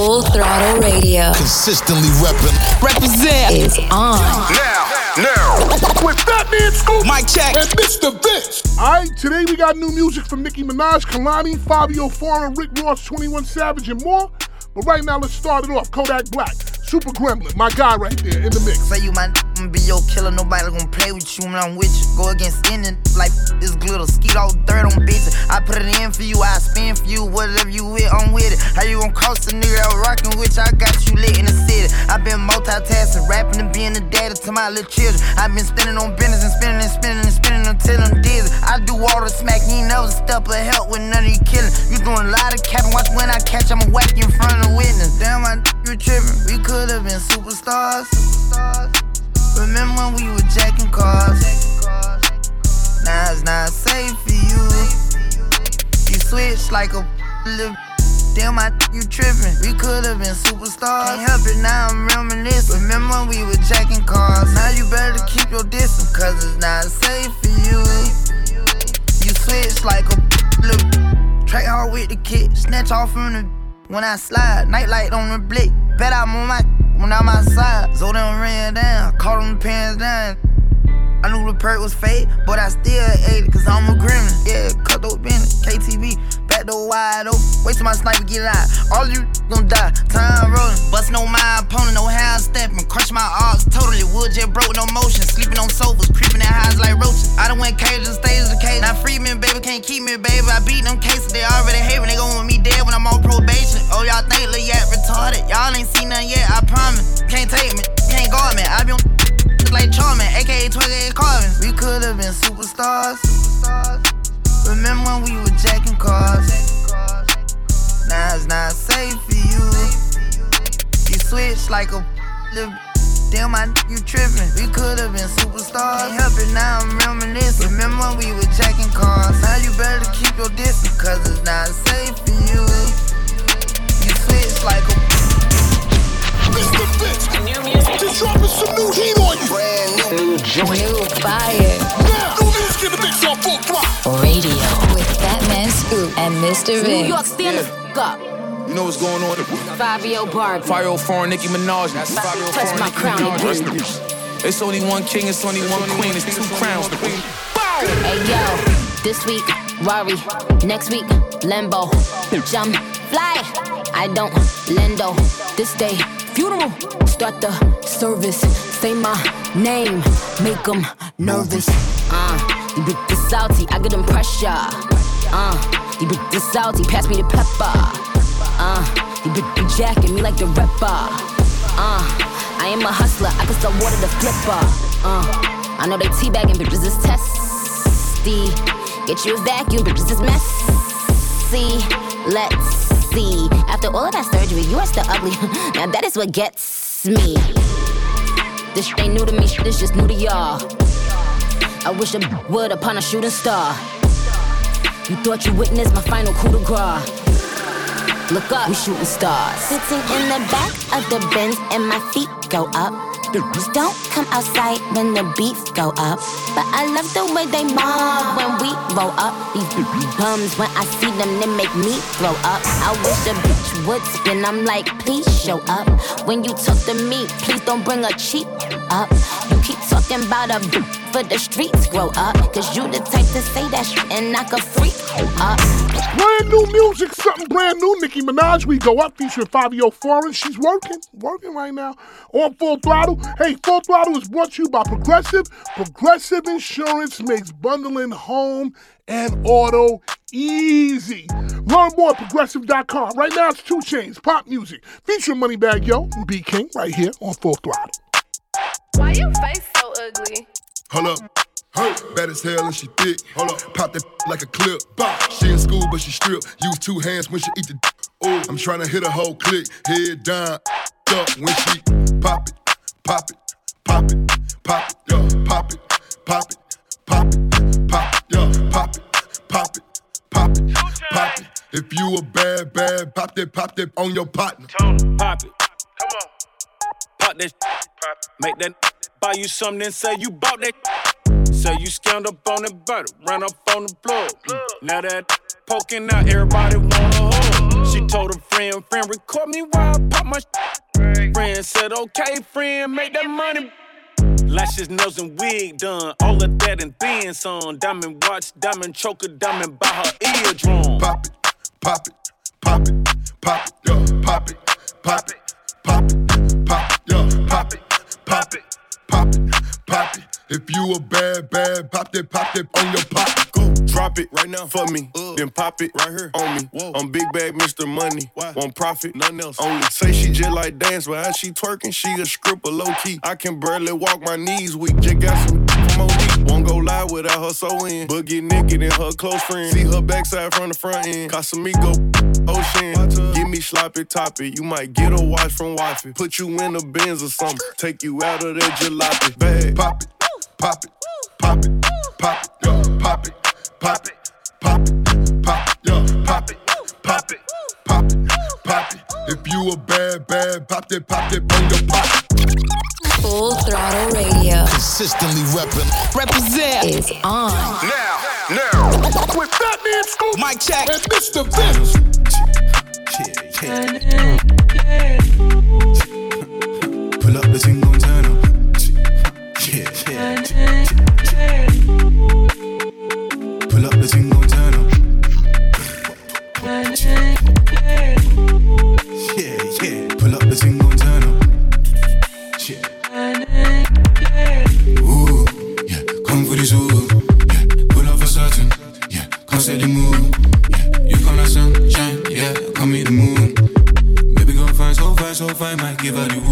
Full Throttle Radio. Consistently repping. Represent is on. Now, now. With Fatman Scoop. Mic check. And Mr. Vince. Alright, today we got new music from Nicki Minaj, Kehlani, Fivio Foreign, Rick Ross, 21 Savage, and more. But right now, let's start it off. Kodak Black. Super Gremlin, my guy right there in the mix. Say you my be your killer, nobody gonna play with you when I'm with you. Go against any like this glitter, skeet all dirt on bitches. I put it in for you, I spin for you, whatever you with, I'm with it. How you gon' cost a nigga out rockin' with I got you lit in the city. i been multitasking, rapping and being the daddy to my little children. i been spinning on business and spinning and spinning and spinning until I'm dizzy. I do all the smack, you ain't never step or help with none of you killing. You doing a lot of capping, watch when I catch, I'ma whack you in front of the witness. Damn, I you tripping. We could've been superstars. Remember when we were jacking cars? Now it's not safe for you. You switch like a little. Damn, I you tripping. We could've been superstars. Can't help it, now I'm reminiscing. Remember when we were jacking cars? Now you better keep your distance, cause it's not safe for you. You switch like a little. Track hard with the kid, snatch off from the when I slide. Nightlight on the blick. Bet I'm on my when I'm outside. So them ran down, caught them pants down. I knew the perk was fake, but I still ate it, cause I'm a gremlin. Yeah, cut those Bennett, KTV, back door wide open. Wait till my sniper get out. All you gon' die. Time rolling, bustin' on my opponent, no how stepping. Crush my arms totally. Wood jet broke, no motion. Sleeping on sofas, and Mr. New York, stand the f up. You know what's going on? Fivio Barbie. Fivio Foreign Nicki Minaj. That's Fivio Touch foreign my crown Minaj. again. It's only one king, it's only one queen, it's two crowns. Hey yo, this week, Rari. Next week, Lambo. Jump, fly. I don't lendo. This day, funeral. Start the service. Say my name. Make them nervous. Uh, you bit the salty. I get them pressure. Uh, you bit the salty. Pass me the pepper. Uh, you bit the jacket. Me like the rapper. Uh, I am a hustler. I can sell water to flipper. Uh, I know they teabagging bitches is testy. Get you a vacuum, bitches is messy. Let's see. After all of that surgery, you are still ugly. now that is what gets me. This shit ain't new to me, shit this just new to y'all. I wish a would upon a shooting star. You thought you witnessed my final coup de grace. Look up, we shooting stars. Sitting in the back of the Benz and my feet go up. Don't come outside when the beats go up. But I love the way they mob when we roll up. These bums, when I see them, they make me throw up. I wish a bitch would spin. I'm like, please show up. When you talk to me, please don't bring a cheap up. You keep talking about a bitch for the streets grow up. Cause you the type to say that shit and knock a freak up. Brand new music, something brand new. Nicki Minaj, we go up featuring Fivio Foreign. She's working, working right now on Full Throttle. Hey, Full Throttle is brought to you by Progressive. Progressive Insurance makes bundling home and auto easy. Learn more at progressive.com. Right now it's 2 Chainz, pop music, featuring Moneybagg Yo and B King right here on Full Throttle. Why your face so ugly? Hold up. Bad as hell and she thick. Hold up. Pop that like a clip. Bah. She in school, but she strip. Use two hands when she eat the. Ooh, I'm trying to hit a whole click. Head down, up when she pop it, pop it, pop it, pop it, yeah, pop it, pop it, pop it, pop it, yeah, pop it, pop it, pop it, pop it. If you a bad, bad, pop that, pop that on your partner. Pop it. Come on. Pop that. Pop. Make that buy you something, then say you bought that. Say you scammed up on the butter, ran up on the plug. Mm, now that poking out, everybody wanna hold. She Told a friend, friend, record me while I pop my Friend said, okay, friend, make that money. Lashes, nails, and wig done. All of that and then some. Diamond watch, diamond choker, diamond by her eardrum. Pop it, pop it, pop it, pop it, yeah, pop it, pop it, pop it, pop it, yeah, pop it, pop it, pop it, pop it. If you a bad, bad, pop that, pop that on your pop. Go drop it right now for me. Uh. Then pop it right here on me. Whoa. I'm big bag Mr. Money. Won't profit, nothing else. Only say she just like dance, but how she twerking, she a stripper low key. I can barely walk my knees weak. Just got some from OD. Won't go live without her so in. But get naked in her close friend. See her backside from the front end. Casamigo, ocean. Give me sloppy toppy. You might get a watch from wifey. Put you in a Benz or something. Take you out of that jalopy. Bag. Pop it, pop it, pop it, pop it, yeah, pop it, pop it, pop it, pop it, yeah, pop it, pop it, pop it, pop it. If you a bad, bad, pop that, pop that on your pop. Full Throttle Radio Consistently reppin'. Represent is on. Now, now. With Fatman Scoop Mic check. and Mr. Vince. Pull give her the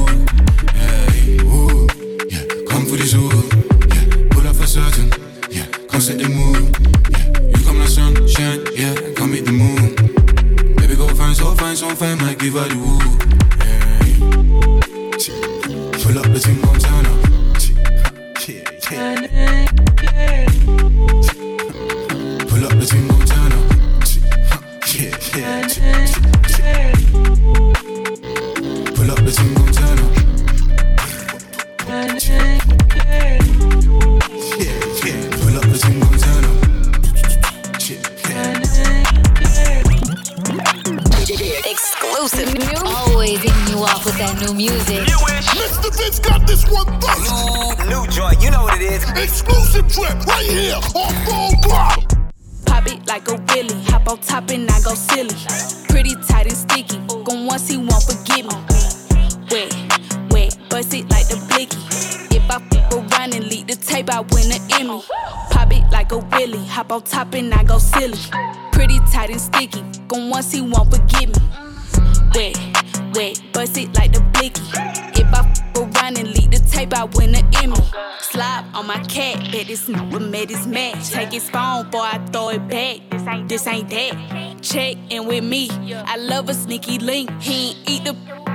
Pop it like a willy. Hop on top and I go silly. Pretty tight and sticky. Gon' once he won't forgive me. Wet, wet, bust it like the blicky. If I fuck around and leak the tape, I win an Emmy. Pop it like a willy. Hop on top and I go silly. Pretty tight and sticky. Gon' once he won't forgive me. Wet, wet, bust it like the blicky. I win an Emmy. Slide on my cat, bet this nigga made his match. Take his phone boy, I throw it back. This ain't, this ain't that. Check in with me. I love a sneaky link. He ain't eat the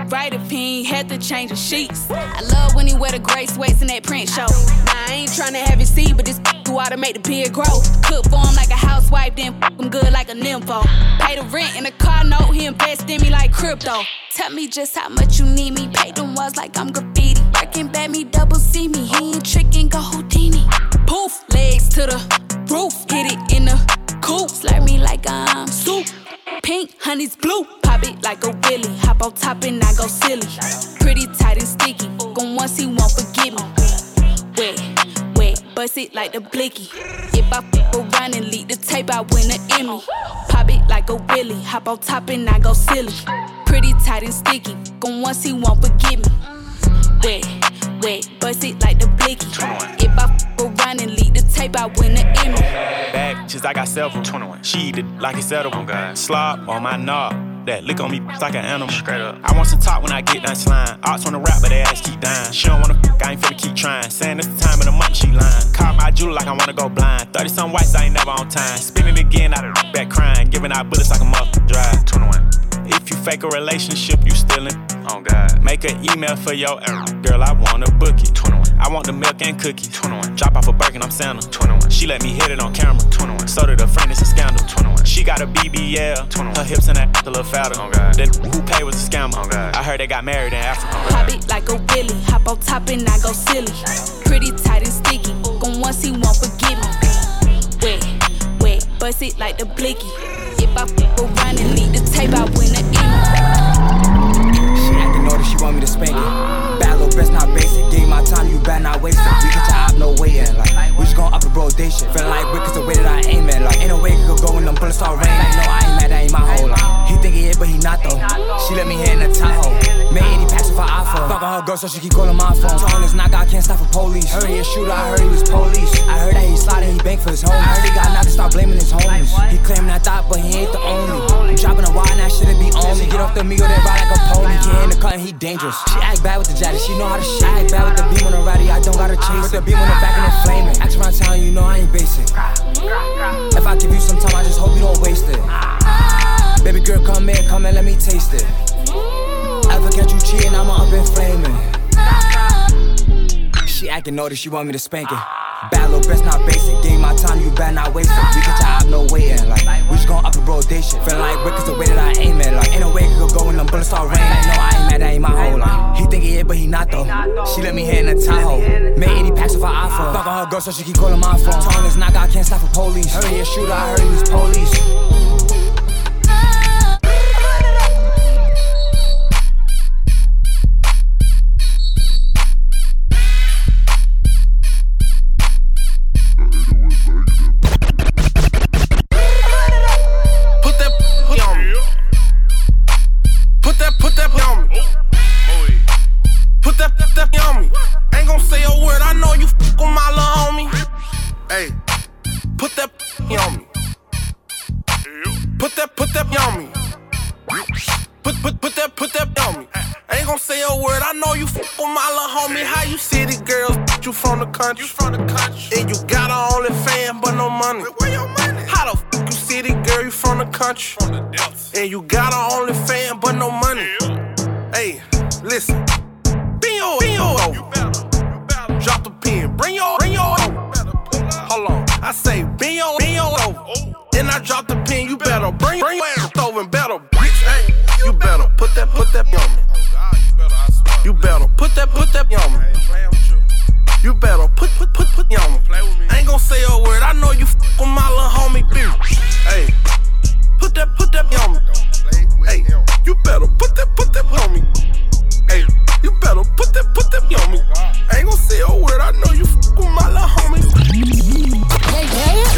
he ain't had to change the sheets. I love when he wear the gray sweats in that print show. I ain't tryna have it see, but this do ought to make the beard grow. Cook for him like a housewife, then fuck him good like a nympho. Pay the rent in a car note, he invest in me like crypto. Tell me just how much you need me. Pay them walls like I'm graffiti. Working bad, me double see me. He ain't tricking, go Houdini. Poof, legs to the roof. Hit it in the coop. Slurp me like I'm soup. Pink, honey's blue. Pop it like a willy. Hop on top and I go silly. Pretty tight and sticky. Gon' once he won't forgive me. Wet, wet, bust it like the blicky. If I fuck around and leak the tape, I win an Emmy. Pop it like a willy. Hop on top and I go silly. Pretty tight and sticky. Gon' once he won't forgive me. Wet, wet, bust it like the blicky. If I fuck around and leak the tape, I win an Emmy. Bad bitches, I got several. 21. She eat it like it's edible. Slop on my knob. That lick on me like an animal. Straight up. I want some talk when I get done slime. Ox wanna rap, but they ass keep dying. She don't wanna fuck, I ain't finna keep trying. Saying it's the time of the month, she lying. Caught my jewel like I wanna go blind. 30 some whites, I ain't never on time. Spinning again, out of back crying. Giving out bullets like a motherfucker drive. 21. If you fake a relationship, you stealing. Oh God. Make an email for your error. Girl, I wanna book it. 21. I want the milk and cookies. 21. Drop off a Birkin, I'm Santa. 21. She let me hit it on camera. 21. So did a friend, it's a scandal. 21. She got a BBL. 21. Her hips and that a little fatter. Oh God. Then who paid was a scammer. Oh God. I heard they got married in Africa. Oh Pop it like a willy. Hop on top and I go silly. Pretty tight and sticky. Gon' once he won't forgive me. Wet, wet, bust it like the blicky. If I fuck around and leave the tape, I win an emo. She acting know that she want me to spank it. Bad little breast, not basic my time, you better not waste it. We can try out no waiting. Like, we just gon' up a rotation. Feel like we cause the way that I aim at. Like, ain't no way it could go when them bullets start raining. Like, no, I ain't mad, that ain't my whole life. He think he is, but he not though. She let me hit in the Tahoe. Made any passion for iPhone. Fucking her girl, so she keep calling my phone. Throwing this knock, I can't stop for police. Hurry a shoot, I heard he was police. I heard that he sliding, he banked for his home. I heard he got knocked, stop blaming his homies. He claiming I thought, but he ain't the only. I'm dropping a wine, that shouldn't be on me. Get off the meal, they ride like a pony. Get in the cut, and he dangerous. She act bad with the jacket, she know how to shit. Act bad with the beam on the ratty, I don't gotta chase. With the beam on the back and it flaming. Act around town, you know I ain't basic. If I give you some time, I just hope you don't waste it. Baby girl, come here, come and let me taste it. Ever catch you cheating, I'ma up and flaming. She acting naughty, she want me to spank it. Bad little best, not basic. Give my time, you better not waste it. We get your eye, no waiting. Like, we just gon' up the rotation. Feeling like Rick is the way that I aim it. Like, ain't no way it could go when them bullets start raining. No, I ain't mad, that ain't my whole life. He think he is, but he not though. She let me hit in the Tahoe. Made 80 packs with her iPhone. Fuck on her girl, so she keep calling my phone. Telling this knock, I can't stop for police. He a shooter, I heard he was police. That, put that on me. You better put, put, put, put on me. Ain't gon' say a word. I know you f with my little homie, bitch. Hey, put that, put that on me. Hey, you better put that, put that on me. Hey, you better put that, put that on me. Ain't gon' say a word. I know you f with my little homie.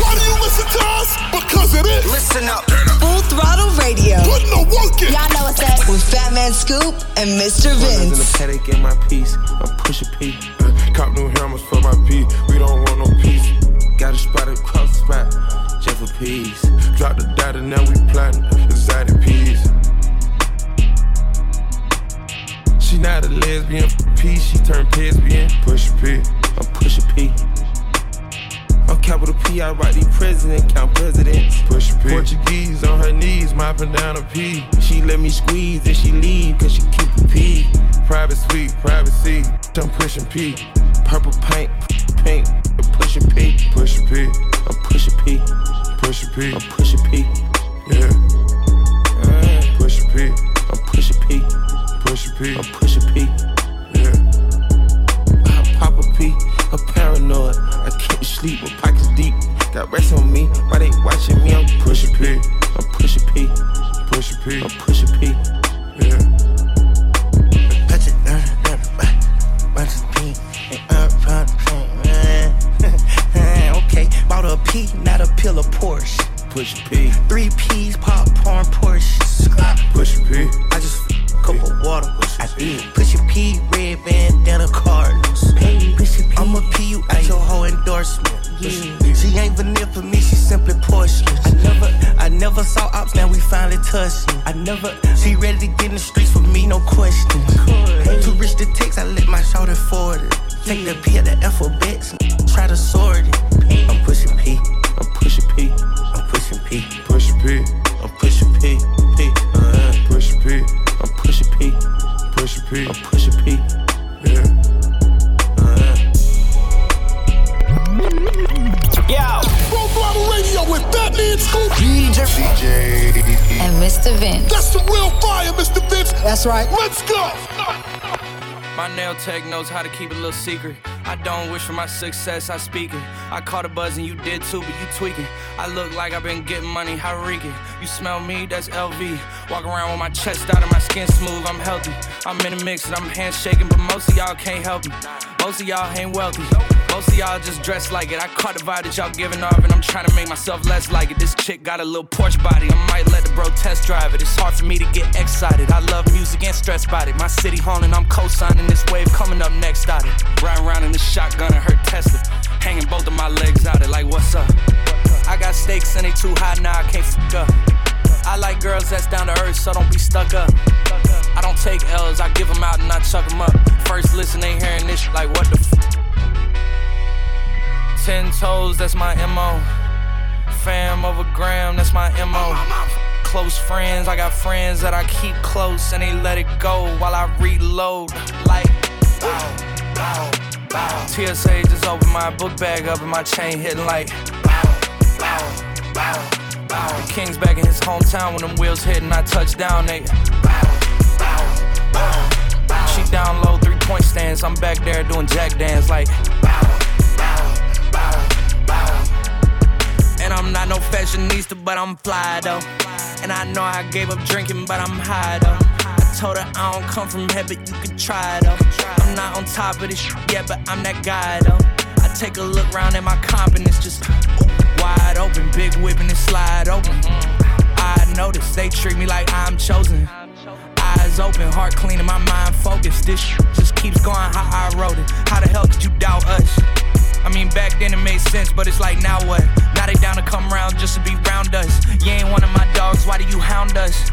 Why do you listen to us? Because it is. Listen up. Full throttle radio. Putting the work in. Y'all know what's up. With Fat Man Scoop and Mr. Vince. I'm secret. I don't wish for my success, I speak it. I caught a buzz and you did too, but you tweaking. I look like I've been getting money, how reeking. You smell me, that's LV. Walk around with my chest out and my skin smooth, I'm healthy. I'm in a mix and I'm handshaking, but most of y'all can't help me. Most of y'all ain't wealthy. Most of y'all just dress like it. I caught the vibe that y'all giving off, and I'm trying to make myself less like it. This chick got a little Porsche body. I might let bro test drive it. It's hard for me to get excited. I love music and stress about it. My city haunting, I'm co-signing this wave coming up next out it. Riding around in the shotgun and her Tesla. Hanging both of my legs out it like what's up? I got stakes and they too high now, I can't fuck up. I like girls that's down to earth, so don't be stuck up. I don't take L's, I give them out and I chuck them up. First listen, they hearing this like what the f? Ten toes, that's my MO. Fam over gram, that's my MO. Close friends, I got friends that I keep close and they let it go while I reload. Like, bow, bow, bow. TSA just opened my book bag up and my chain hitting like, bow, bow, bow, bow. The King's back in his hometown when them wheels hit and I touch down, they, bow, bow, bow. She down low, three point stance. I'm back there doing jack dance like, bow bow bow, And I'm not no fashionista, but I'm fly though. And I know I gave up drinking, but I'm high though. I told her I don't come from heaven, you can try though. I'm not on top of this shit yet, but I'm that guy though. I take a look round at my confidence, just wide open, big whipping and it slide open. I notice they treat me like I'm chosen. Eyes open, heart clean, and my mind focused. This just keeps going how I wrote it. How the hell could you doubt us? I mean, back then it made sense, but it's like now what? Now they down to come round just to be round us. You ain't one of my dogs, why do you hound us?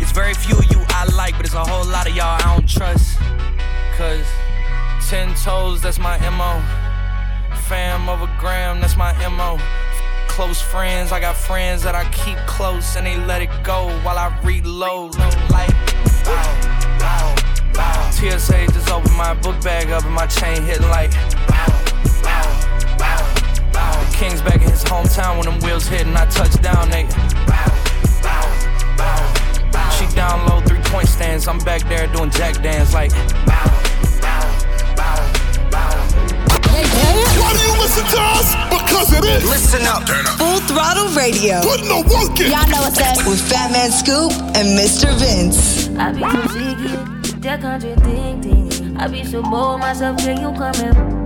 It's very few of you I like, but it's a whole lot of y'all I don't trust. Cause ten toes, that's my MO. Fam over gram, that's my MO. Close friends, I got friends that I keep close and they let it go while I reload. Like, bow, bow, bow. TSA just opened my book bag up and my chain hitting like. The King's back in his hometown when them wheels hit and I touch down, they. She down low, three point stance. I'm back there doing jack dance like. Why do you listen to us? Because it is. Listen up. Full Throttle Radio. Putting the work in. Y'all know what's up. With Fat Man Scoop and Mr. Vince. I be so jiggy, that contradicting. I be so bold myself, can you come and me?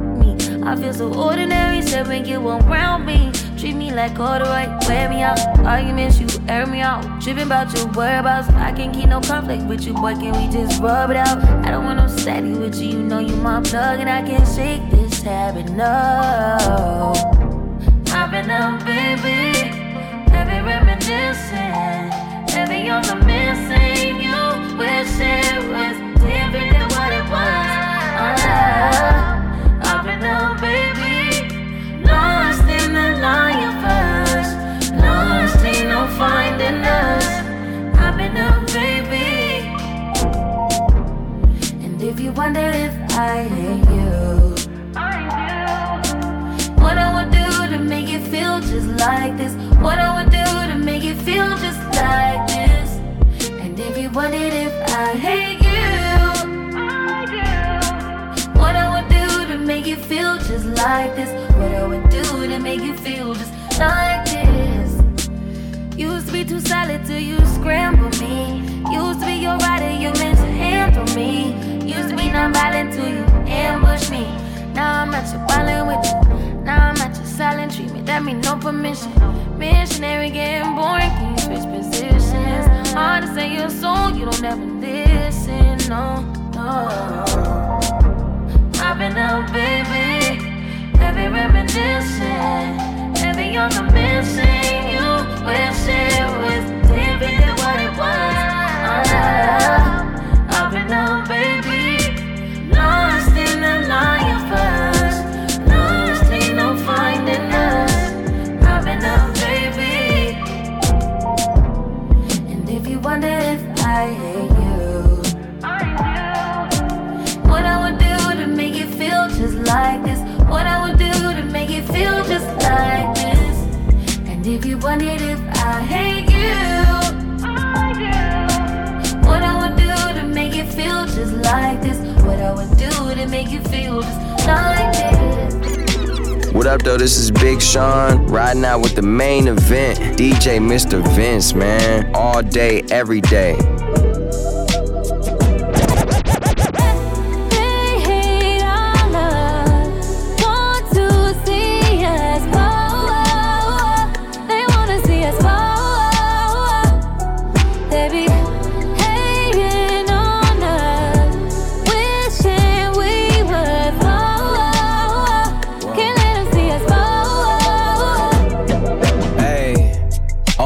I feel so ordinary, said when you around me. Treat me like right, wear me out. Arguments, you air me out. Tripping about your whereabouts. I can't keep no conflict with you, boy. Can we just rub it out? I don't want no steady with you. You know you my plug, and I can't shake this habit. No, I've been up, baby. Heavy reminiscing. Heavy on the missing. You wish it was different than what it was. Uh, Baby. Lost in the. Lost ain't no finding us. I've been baby. And if you wonder if I hate you, what I would do to make it feel just like this. What I like this. What I would do to make you feel just like this. Used to be too solid till you scramble me. Used to be your rider, you meant to handle me. Used to be non-violent till you ambush me. Now I'm at your violent with you. Now I'm at your silent treatment. That mean no permission. Missionary getting boring, can you switch positions? Hard to say your soul, you don't ever listen. No, no. I've been out, baby. Heavy reminiscing. Heavy on the missing. You wish was different what it was. Uh, I've been out, baby. Lost in the lion first. Lost ain't no finding us. I've been out, baby. And if you wonder if I hate you, what I would do to make it feel just like feel just like this. And if you if I hate you, what I would do to make it feel just like this. What I would do to make you feel just like this. What up, though? This is Big Sean, riding out with the main event, DJ Mr. Vince, man. All day, every day.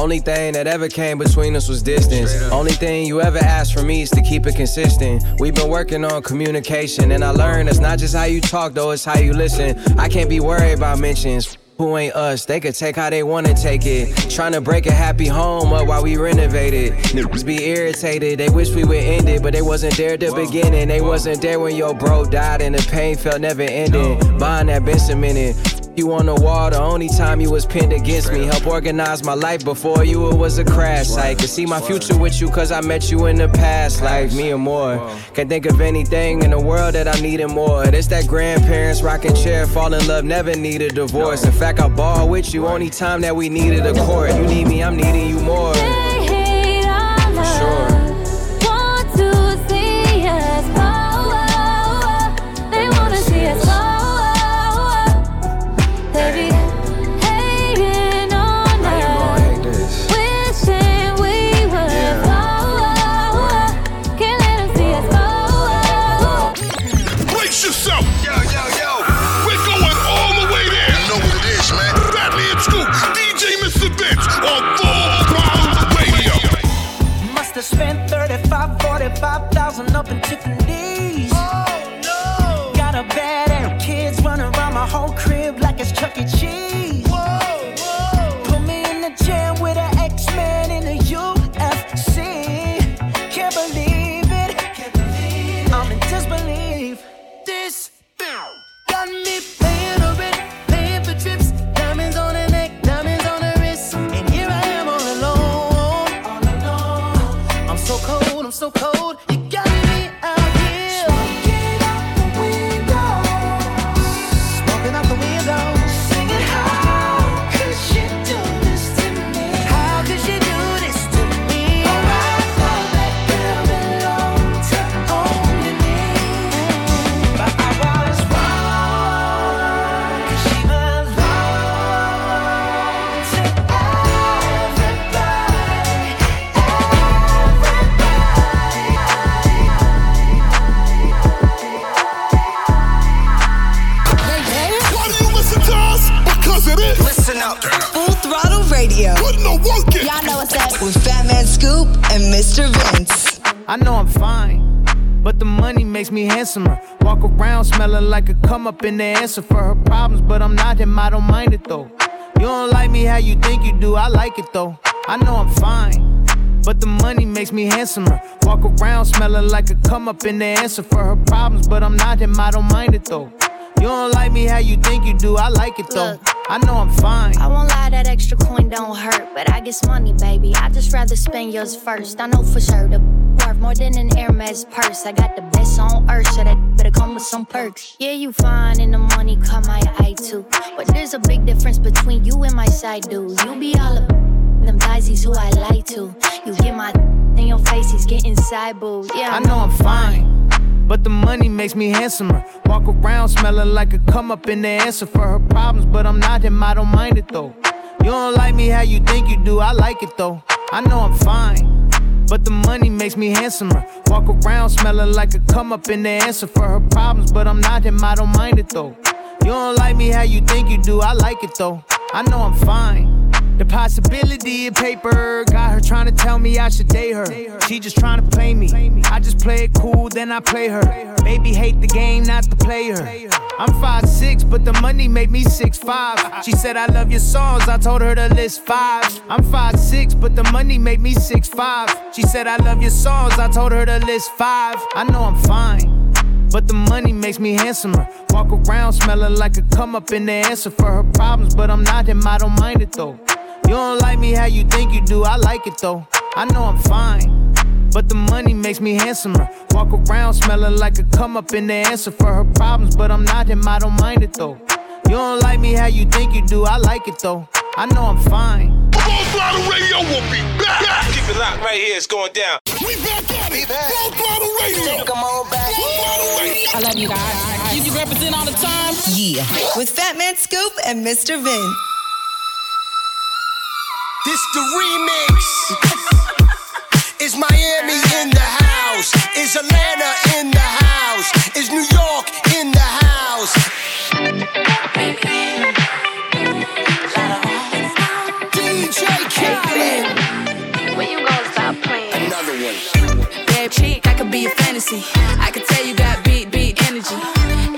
Only thing that ever came between us was distance. Only thing you ever asked from me is to keep it consistent. We've been working on communication, and I learned it's not just how you talk, though, it's how you listen. I can't be worried about mentions. Who ain't us? They could take how they wanna take it. Trying to break a happy home up while we renovate it. Niggas be irritated, they wish we would end it, but they wasn't there at the beginning. They wasn't there when your bro died and the pain felt never ending. Buying that been cemented. You on the wall, the only time you was pinned against me. Help organize my life before you, it was a crash site. Could see my future with you, cause I met you in the past, like me and more. Can't think of anything in the world that I needed more. It's that grandparents rocking chair, fall in love, never need a divorce. In fact, I ball with you, only time that we needed a court. You need me, I'm needing you more. 35, 45,000 up Radio. Putting the work in. Y'all know what's up. With Fat Man Scoop and Mr. Vince. I know I'm fine, but the money makes me handsomer. Walk around smelling like a come up in the answer for her problems, but I'm not him, I don't mind it though. You don't like me how you think you do, I like it though. I know I'm fine, but the money makes me handsomer. Walk around smelling like a come up in the answer for her problems, but I'm not him, I don't mind it though. You don't like me how you think you do, I like it though. I know I'm fine. I won't lie, that extra coin don't hurt, but I guess money, baby. I just rather spend yours first. I know for sure the worth more than an Hermes purse. I got the best on earth, so that better come with some perks. Yeah, you fine and the money caught my eye too, but there's a big difference between you and my side dude. You be all up them guys, he's who I like to. You get my in your face, he's getting side boo. Yeah, I know I'm fine. But the money makes me handsomer. Walk around smelling like a come up in the answer for her problems, but I'm not him, I don't mind it though. You don't like me how you think you do, I like it though. I know I'm fine. But the money makes me handsomer. Walk around smelling like a come up in the answer for her problems, but I'm not him, I don't mind it though. You don't like me how you think you do, I like it though. I know I'm fine. The possibility of paper got her trying to tell me I should date her. She just trying to play me. I just play it cool, then I play her. Baby hate the game, not the player. I'm 5'6, but the money made me 6'5. She said I love your songs, I told her to list five. I'm 5'6, but the money made me 6'5. She said I love your songs, I told her to list five. I know I'm fine. But the money makes me handsomer. Walk around smelling like a come up in the answer for her problems, but I'm not him, I don't mind it though. You don't like me how you think you do, I like it though. I know I'm fine. but the money makes me handsomer. Walk around smelling like a come up in the answer for her problems, but I'm not him, I don't mind it though. You don't like me how you think you do, I like it though. I know I'm fine. Come Full Throttle Radio we'll be back. Keep it locked right here, it's going down. We back at it. Full Throttle Radio. Come on back. I love you guys. You can represent all the time. Yeah. With Fat Man Scoop and Mr. Vince. This the remix. Is Miami in the house? Is Atlanta in the house? Is New York in the house? DJ Khaled. When you gonna stop playing? Another one. Bad chick, I could be a fantasy. I could tell you got big, big energy.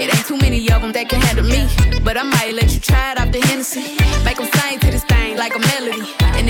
It ain't too many of them that can handle me. But I might let you try it off the Hennessy. Make them sing to this thing like a melody.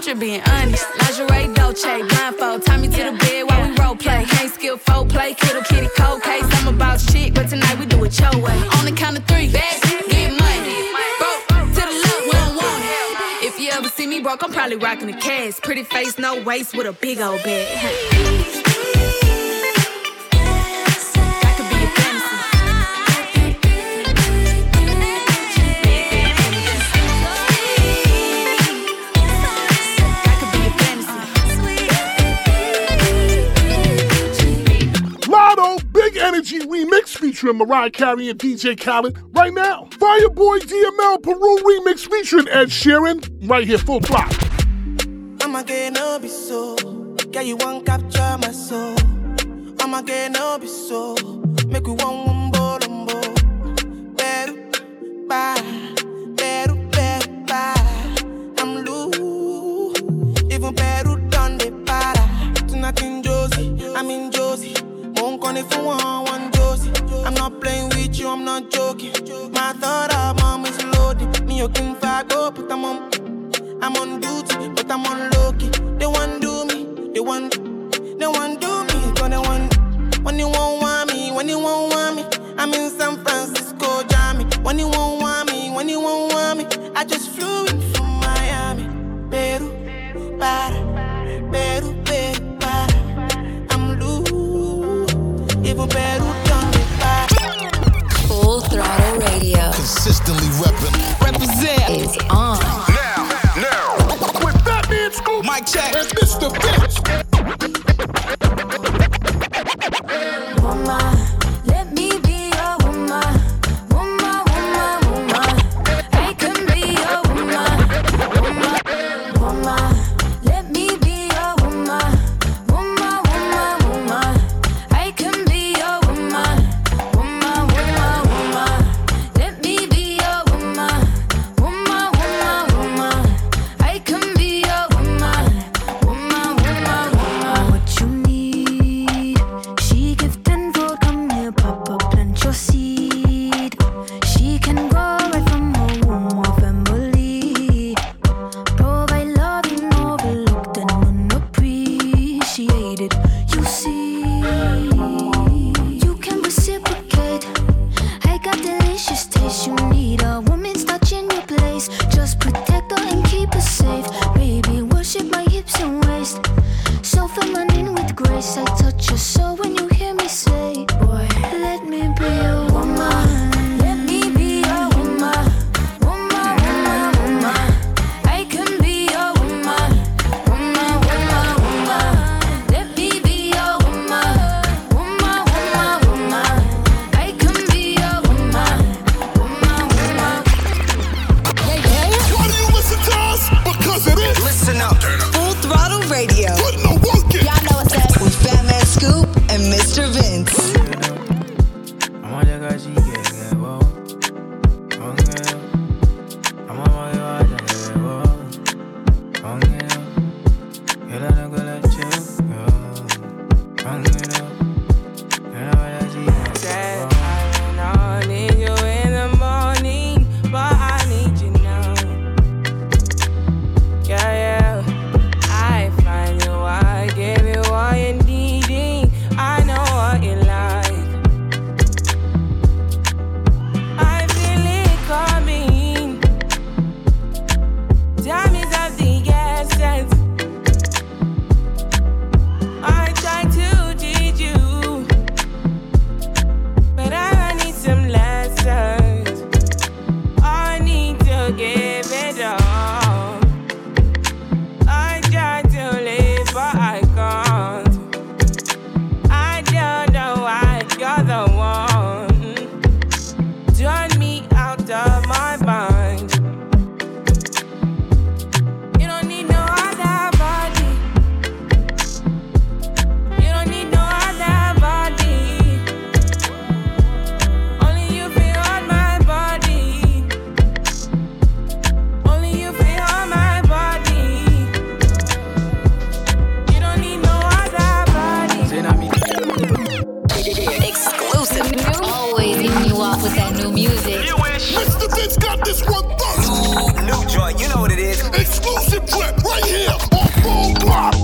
I'm just being honest. Lingerie, Dolce, blindfold. Tie me to the bed while we role play. Can't skill folk play, kittle kitty cold case. I'm about shit, but tonight we do it your way. On the count of three, bad, get money. Broke to the left, we don't want it. If you ever see me broke, I'm probably rocking a cast. Pretty face, no waist, with a big old bag. Featuring Mariah Carey and DJ Khaled right now. Fireboy DML Peru remix featuring Ed Sheeran right here, full flop. I'ma get no be so. Yeah, you want capture my soul. I'ma get no be so. Make we one wumbo lumbo. Beru, bye. Beru, beru, bye. I'm loose. Even Peru done the para. Tonight in Josie, I'm in Josie. Won't call if you want one Josie. I'm not playing with you, I'm not joking. My thought of mom is loaded. Me, you can fight, go, but I'm on. I'm on duty, but I'm on low. They want do me, they want, they want do me, they want. When you won't want me, when you won't want me, I'm in San Francisco, Jammy. When you won't want me, when you won't want me, I just flew in from Miami. Peru, para, Peru, Peru, para. I'm loose, even Peru. Full Throttle Radio. Consistently reppin'. Represent is on. Now, now. With Fat Man Scoop Mic check. and Mr. Vince. Exclusive trip right here on Full Throttle.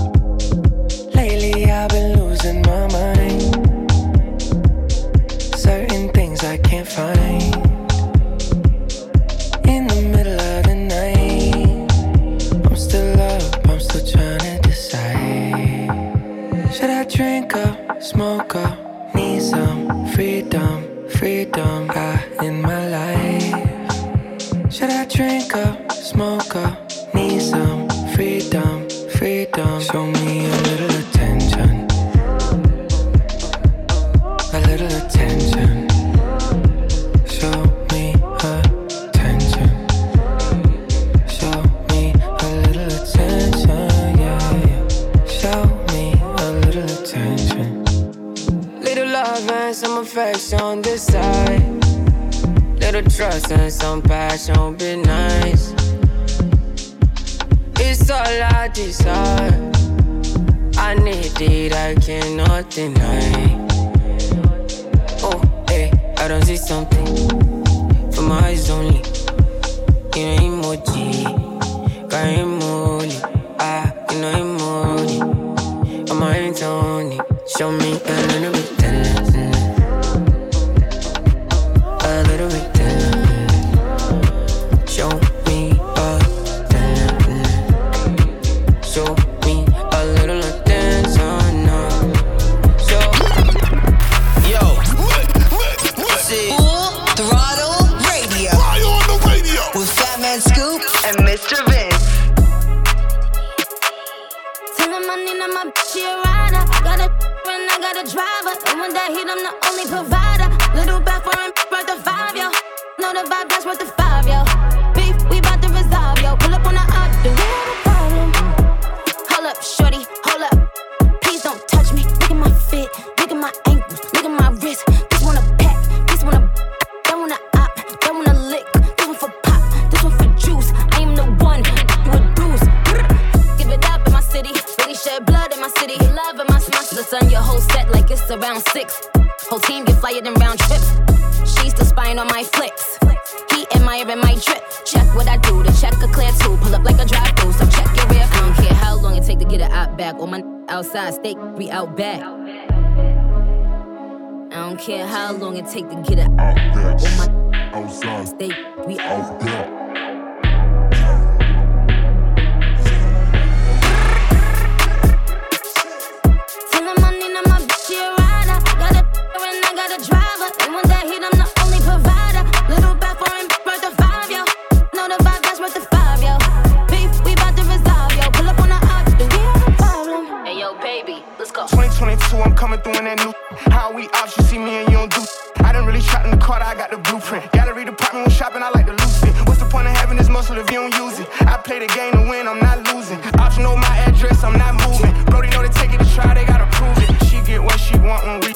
22, I'm coming through in that new. How we ops, you see me and you don't do. I done really shot in the car, I got the blueprint. Gallery department when shopping, I like to loose it. What's the point of having this muscle if you don't use it? I play the game to win, I'm not losing. Ops know my address, I'm not moving. Brody know they take it to try, they gotta prove it. She get what she want when we.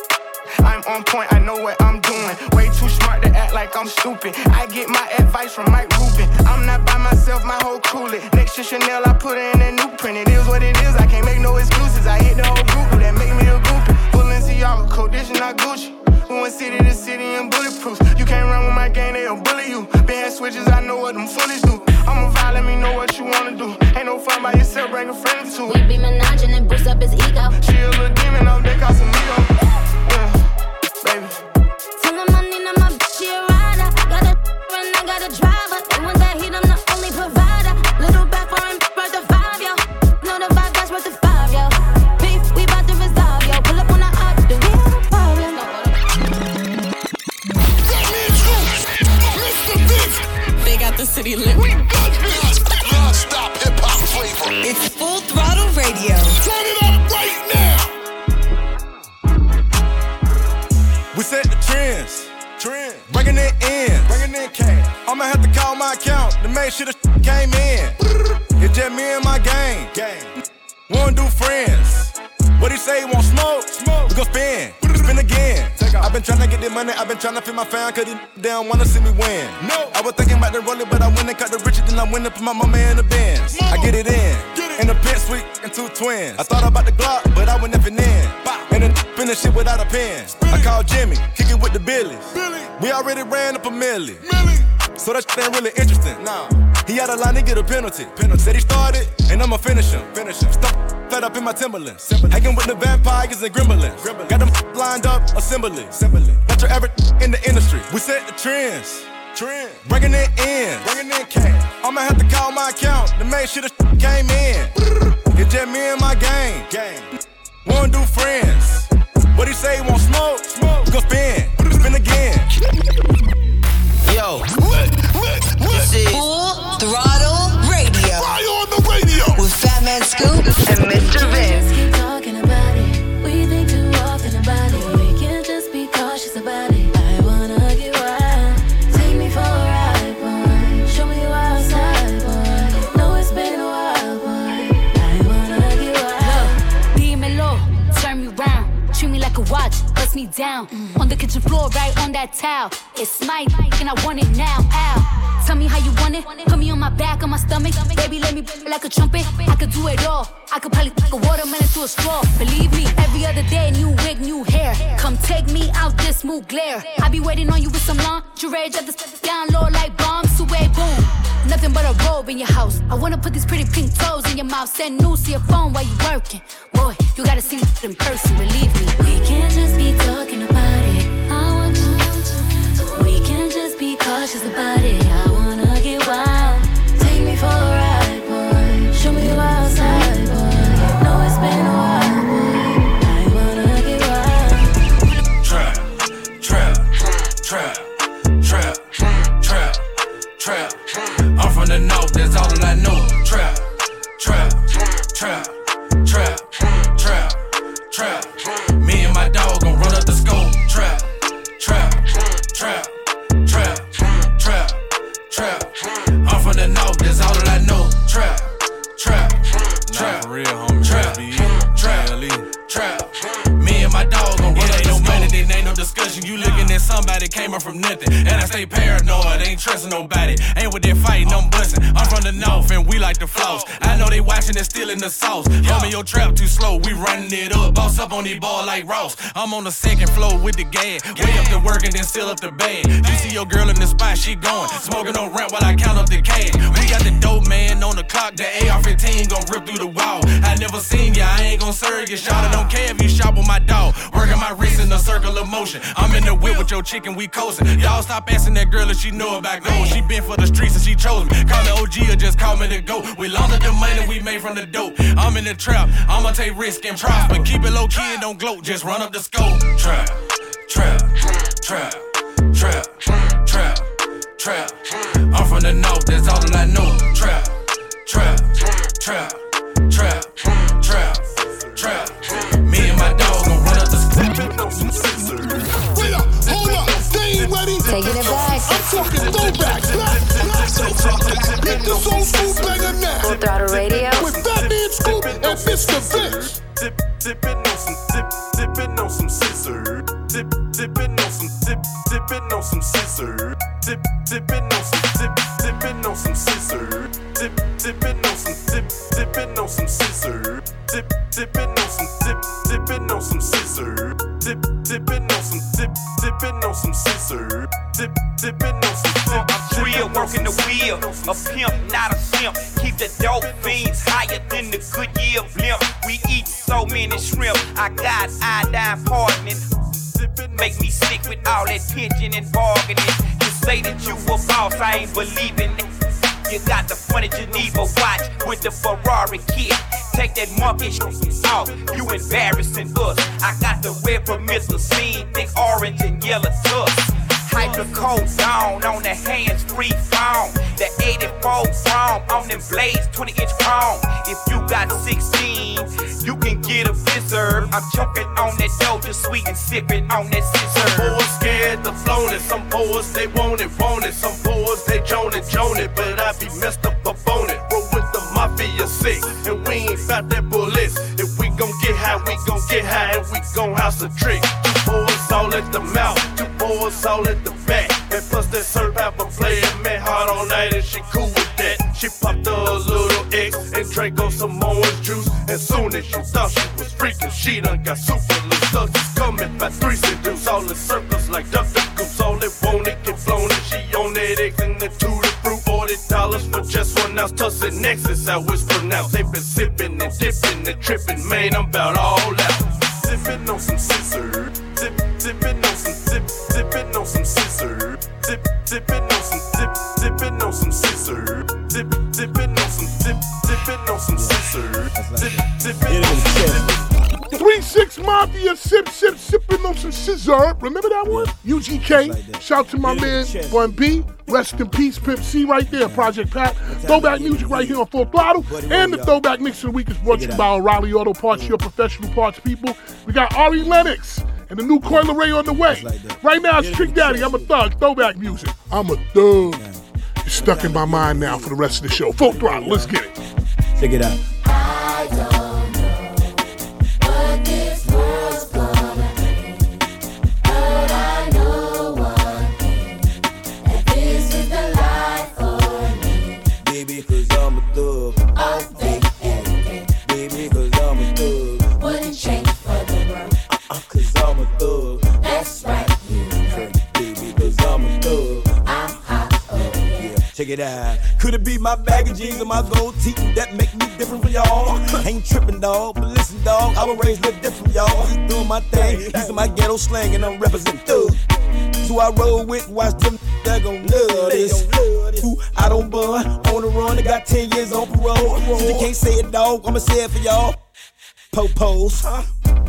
I'm on point, I know what I'm doing. Way too smart to act like I'm stupid. I get my advice from Mike Rubin. I'm not by myself, my whole crew lit. Next to Chanel, I put in not Gucci. We went city to city and bulletproof. You can't run with my gang, they'll bully you. Band switches, I know what them foolish do. I'ma vibe, let me know what you wanna do. Ain't no fun by yourself, bring a friend or two. We be menaging and boost up his ego. She a little demon, I'm they Casamigos. Yeah, They got the city lit. Non-stop hip hop flavor. It's Full Throttle Radio. Turn it up right now. We set the trends. Trend. Bringing it in. Bringing in cash. I'ma have to call my account to make sure the came in. It's just me and my gang. Gang. Wanna do friends. What he say, he want smoke? Smoke. We gon' spin. Spin again. I've been tryna get the money, I've been tryna feed my fam, cause they don't wanna see me win. No. I was thinking about the roller, but I went and cut the richer than I went and put my mama in the bins. I get it in. Get it. In the pit suite and two twins. I thought about the Glock, but I went nothing in. And then finish it without a pen. I called Jimmy, kick it with the Billies. We already ran up a milli. So that shit ain't really interesting. Nah. He had a line to get a penalty. penalty. Said he started, and I'ma finish him. Finish him. Stop fed up in my Timberlands. Hanging with the vampires and gremlins. Got them lined up, assembly. assembly. Got your average in the industry. We set the trends. Trend. Bringing it in. Bringing in cash. I'ma have to call my account to make sure the came in. It's just me and my gang. gang. Wanna do friends. What he say, he want smoke? Smoke. We gon' spin. Spin again. Yo. This is and Mr. Vince. Me down. On the kitchen floor, right on that towel. It's my and I want it now. Ow. Tell me how you want it. Put me on my back, on my stomach. Baby, let me like a trumpet. I could do it all. I could probably take a watermelon to a straw. Believe me, every other day, new wig, new hair. Come take me out this smooth glare. I be waiting on you with some lingerie. Just down low like bombs. Away, boom. Nothing but a robe in your house. I wanna put these pretty pink toes in your mouth. Send news to your phone while you working. Boy, you gotta see it in person, believe me. We can't just be talking about it. I want you. We can't just be cautious about it. I wanna get wild. Take me for a ride, boy. Show me you outside, boy. Know it's been all that I know. Trap, trap, trap, trap, trap, trap. Me and my dog gon' run up the scope. Trap, trap, trap, trap, trap, trap. I'm from the north, that's all that I know. Trap, trap, trap, real, homie. trap, trap, trap. Me and my dog gon' run up the scope. Discussion. You looking at somebody came up from nothing. And I stay paranoid, ain't trusting nobody. Ain't with that fighting, I'm busting. I'm from the north and we like to floss. I know they watching and stealing the sauce. Homie, your trap too slow, we running it up. Boss up on these ball like Ross. I'm on the second floor with the gas. Way up to work and then still up the bed. You see your girl in the spot, she going. Smoking on rent while I count up the cash. We got the dope man on the clock, the AR-15 gon' rip through the wall. I never seen ya, I ain't gon' serve you. Shot I don't care if you shop with my dog. Working my wrist in a circle of motion. I'm in the whip with your chicken, we coasting. Y'all stop asking that girl if she know about gold. She been for the streets and she chose me. Call me OG or just call me the GOAT. We launder the money we made from the dope. I'm in the trap, I'ma take risk and prosper. Keep it low key and don't gloat, just run up the scope. Trap, trap, trap, trap, trap, trap. I'm from the north, that's all that I know. Trap, trap, trap, trap, trap, trap. Me and my dog gon' run up the scope. Taking it back. I'm talking throwback. Black, this old food banger now. Full throttle radio. With Fatman Scoop and Mr. Vince. Dip, dipping on some, dip, dipping on some scissors. Dip, dipping on some, dip, dipping on some scissors. Dip, dipping on some. I'm real, working the wheel. A pimp, not a simp. Keep the dope fiends higher than the Goodyear blimp. We eat so many shrimp. I got iodine pardoning. Make me sick with all that pitching and bargaining. You say that you a boss, I ain't believing it. You got the funny Geneva watch with the Ferrari kit. Take that monkey shit off, you embarrassing us. I got the red permissive scene, thick orange and yellow Hyper coat down on the hands free phone. The 84 chrome on them blades, 20 inch chrome. If you got 16, you can get a fizzer. I'm choking on that Doja sweet and sipping on that scissor. Boys scared to flown it. Some boys they want it, want it. Some boys they joan it, joan it. But I be messed up up on it. Roll with the mafia six, and we ain't bout that bullets. If we gon' get high, we gon' get high, and we gon' house a trick. Two boys all at the mouth, two boys all at the back. And plus that serve have a player man hard all night, and she cool with that. She popped a little X and drank on some orange juice. As soon as you thought she was freaking, she done got super loose. Is coming by three seduce, all in circles like duck duck goose. All they want it get flown, and she on that X and the tutti fruit. Forty dollars for just one ounce. Tussin Nexus, how it's pronounced. They been sipping and dipping and tripping, man. I'm about all out. Sipping on some scissor, some scissor, dip, dipping on some dip. Three Six Mafia, sip, sip, sipping on some scissor. Remember that one? UGK. Shout to my man Bun B. Rest in peace, Pimp C, right there. Project Pat. Throwback music right here on Full Throttle. And the throwback mix of the week is brought to you by O'Reilly Auto Parts, your professional parts people. We got Ari Lennox and the new Coi Leray on the way. Right now, it's Trick Daddy. I'm a thug. Throwback music. I'm a thug. It's stuck in my mind now for the rest of the show. Full Throttle. Let's get it. Check it out. Be my bag of jeans and my gold teeth that make me different from y'all? Ain't tripping, dog, but listen, dog, I was raised a different, y'all. Just doing my thing, using my ghetto slang, and I'm representing thug. So I roll with, watch them that gon' love this. Who I don't bun, on the run, they got 10 years on parole. Since you can't say it, dog, I'ma say it for y'all. Popos,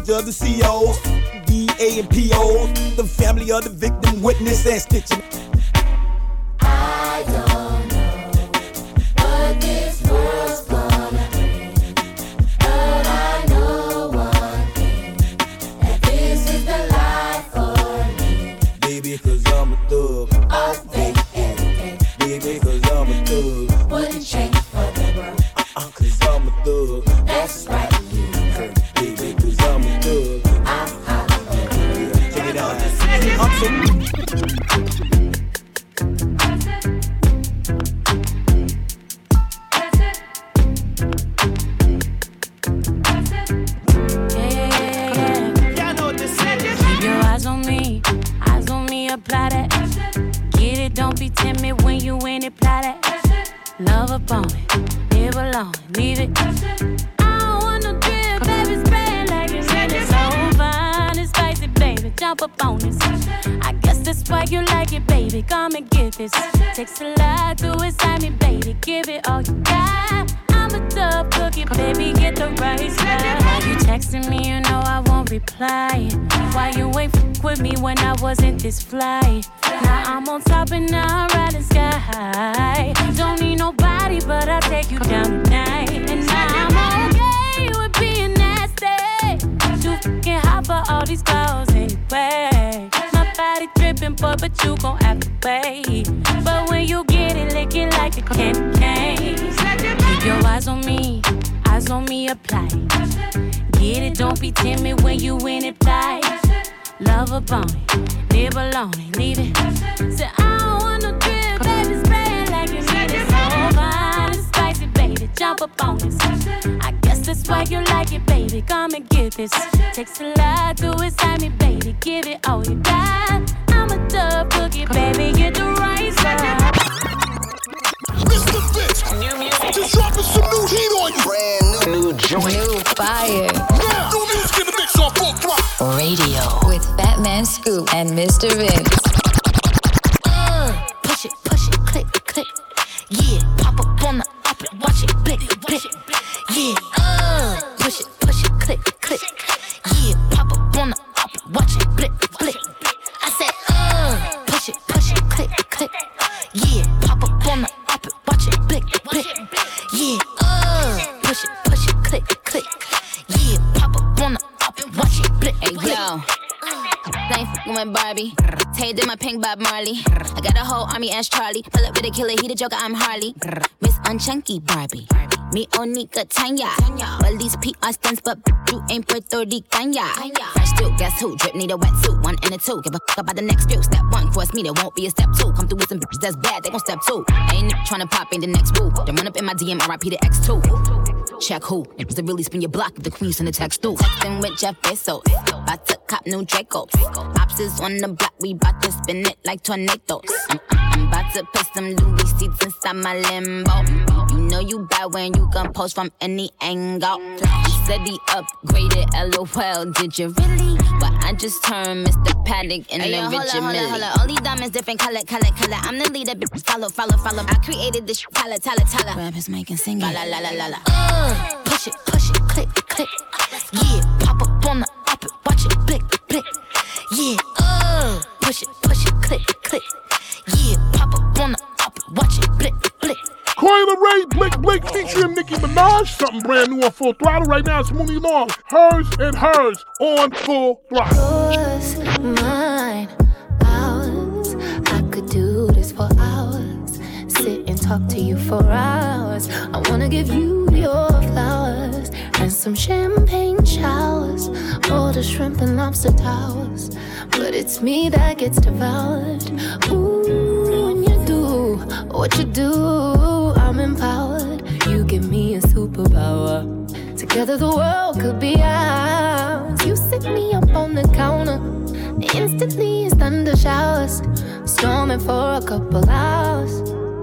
the other COs, DA and POs, the family of the victim, witness and stitching. Love upon it, live alone, leave it. I don't want no drip, baby, spread like it's really so fine and spicy, baby. Jump up on this. I guess that's why you like it, baby. Come and get this. Takes a lot to excite me, baby. Give it all you got. I'm a tough cookie, baby. Get the right side. You texting me? You know I won't reply. Why you ain't f- with me when I wasn't this fly? Now I'm on top and I'm riding sky. high. Don't need nobody, but I'll take you down tonight. And now I'm okay with being nasty. Too fucking hot for all these clothes anyway. My body dripping, boy, but you gon' have to wait. But when you get it, lick it like a candy cane. Keep your eyes on me, eyes on me apply. Get it, don't be timid when you in it, fly. Love a bone, nibble on it, leave it. Say, I don't want no drip, baby, spray it like you need it. So fine and spicy, baby, jump up on this. I guess that's why you like it, baby. Come and get this. Takes a lot to excite me, baby. Give it all you got. I'm a tough cookie, baby. Get the right side. Mr. Vince. New music. Just dropping some new heat on you. Brand new. New joint. New fire. Radio with Fatman Scoop and Mr. Vince. Pink Bob Marley. I got a whole army as Charlie. Pull up with a killer, he the Joker, I'm Harley. Miss Unchunky Barbie. Me Onika Tanya. Well, these PR stunts, but you ain't Puerto Rican, ya. Fresh too, guess who? Drip need a wetsuit, one and a two. Give a fuck about the next few. Step one, cross me, there won't be a step two. Come through with some bitches that's bad, they gon' step two. Ain't tryna pop, in the next boo. Then run up in my DM, RIP the X2. Check who? It was to really spin your block if the queen send a text through. Texting with Jeff Bezos. About to cop new Dracos. Ops is on the block, we bout to spin it like tornadoes. I'm, I'm, I'm about to put some Louis seats inside my limbo. You know you bad when you can post from any angle. He said he upgraded, lol. Did you really? But I just turned Mr. Paddock in Hey, the yo, hold Richard hold up, hold up. All these diamonds different color, color, color. I'm the leader, bitch. Follow, follow, follow. I created this tala, tala, tala. Grab his mic and sing it. La la la la la la. Uh, push it, push it, click, click. Ray, Blake Blake featuring Nicki Minaj. Something brand new on full throttle right now. It's Muni Long, Hers and hers on full throttle. Yours, mine, ours. I could do this for hours. Sit and talk to you for hours. I wanna give you your flowers and some champagne showers. All the shrimp and lobster towers. But it's me that gets devoured. Ooh, what you do, I'm empowered. You give me a superpower. Together the world could be ours. You sit me up on the counter. Instantly it's thunder showers. Storming for a couple hours.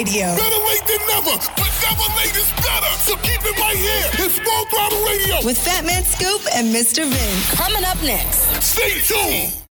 Radio. Better late than never, but never late is better. So keep it right here. It's Full Throttle Radio. With Fatman Scoop and Mr. Vince. Coming up next. Stay tuned.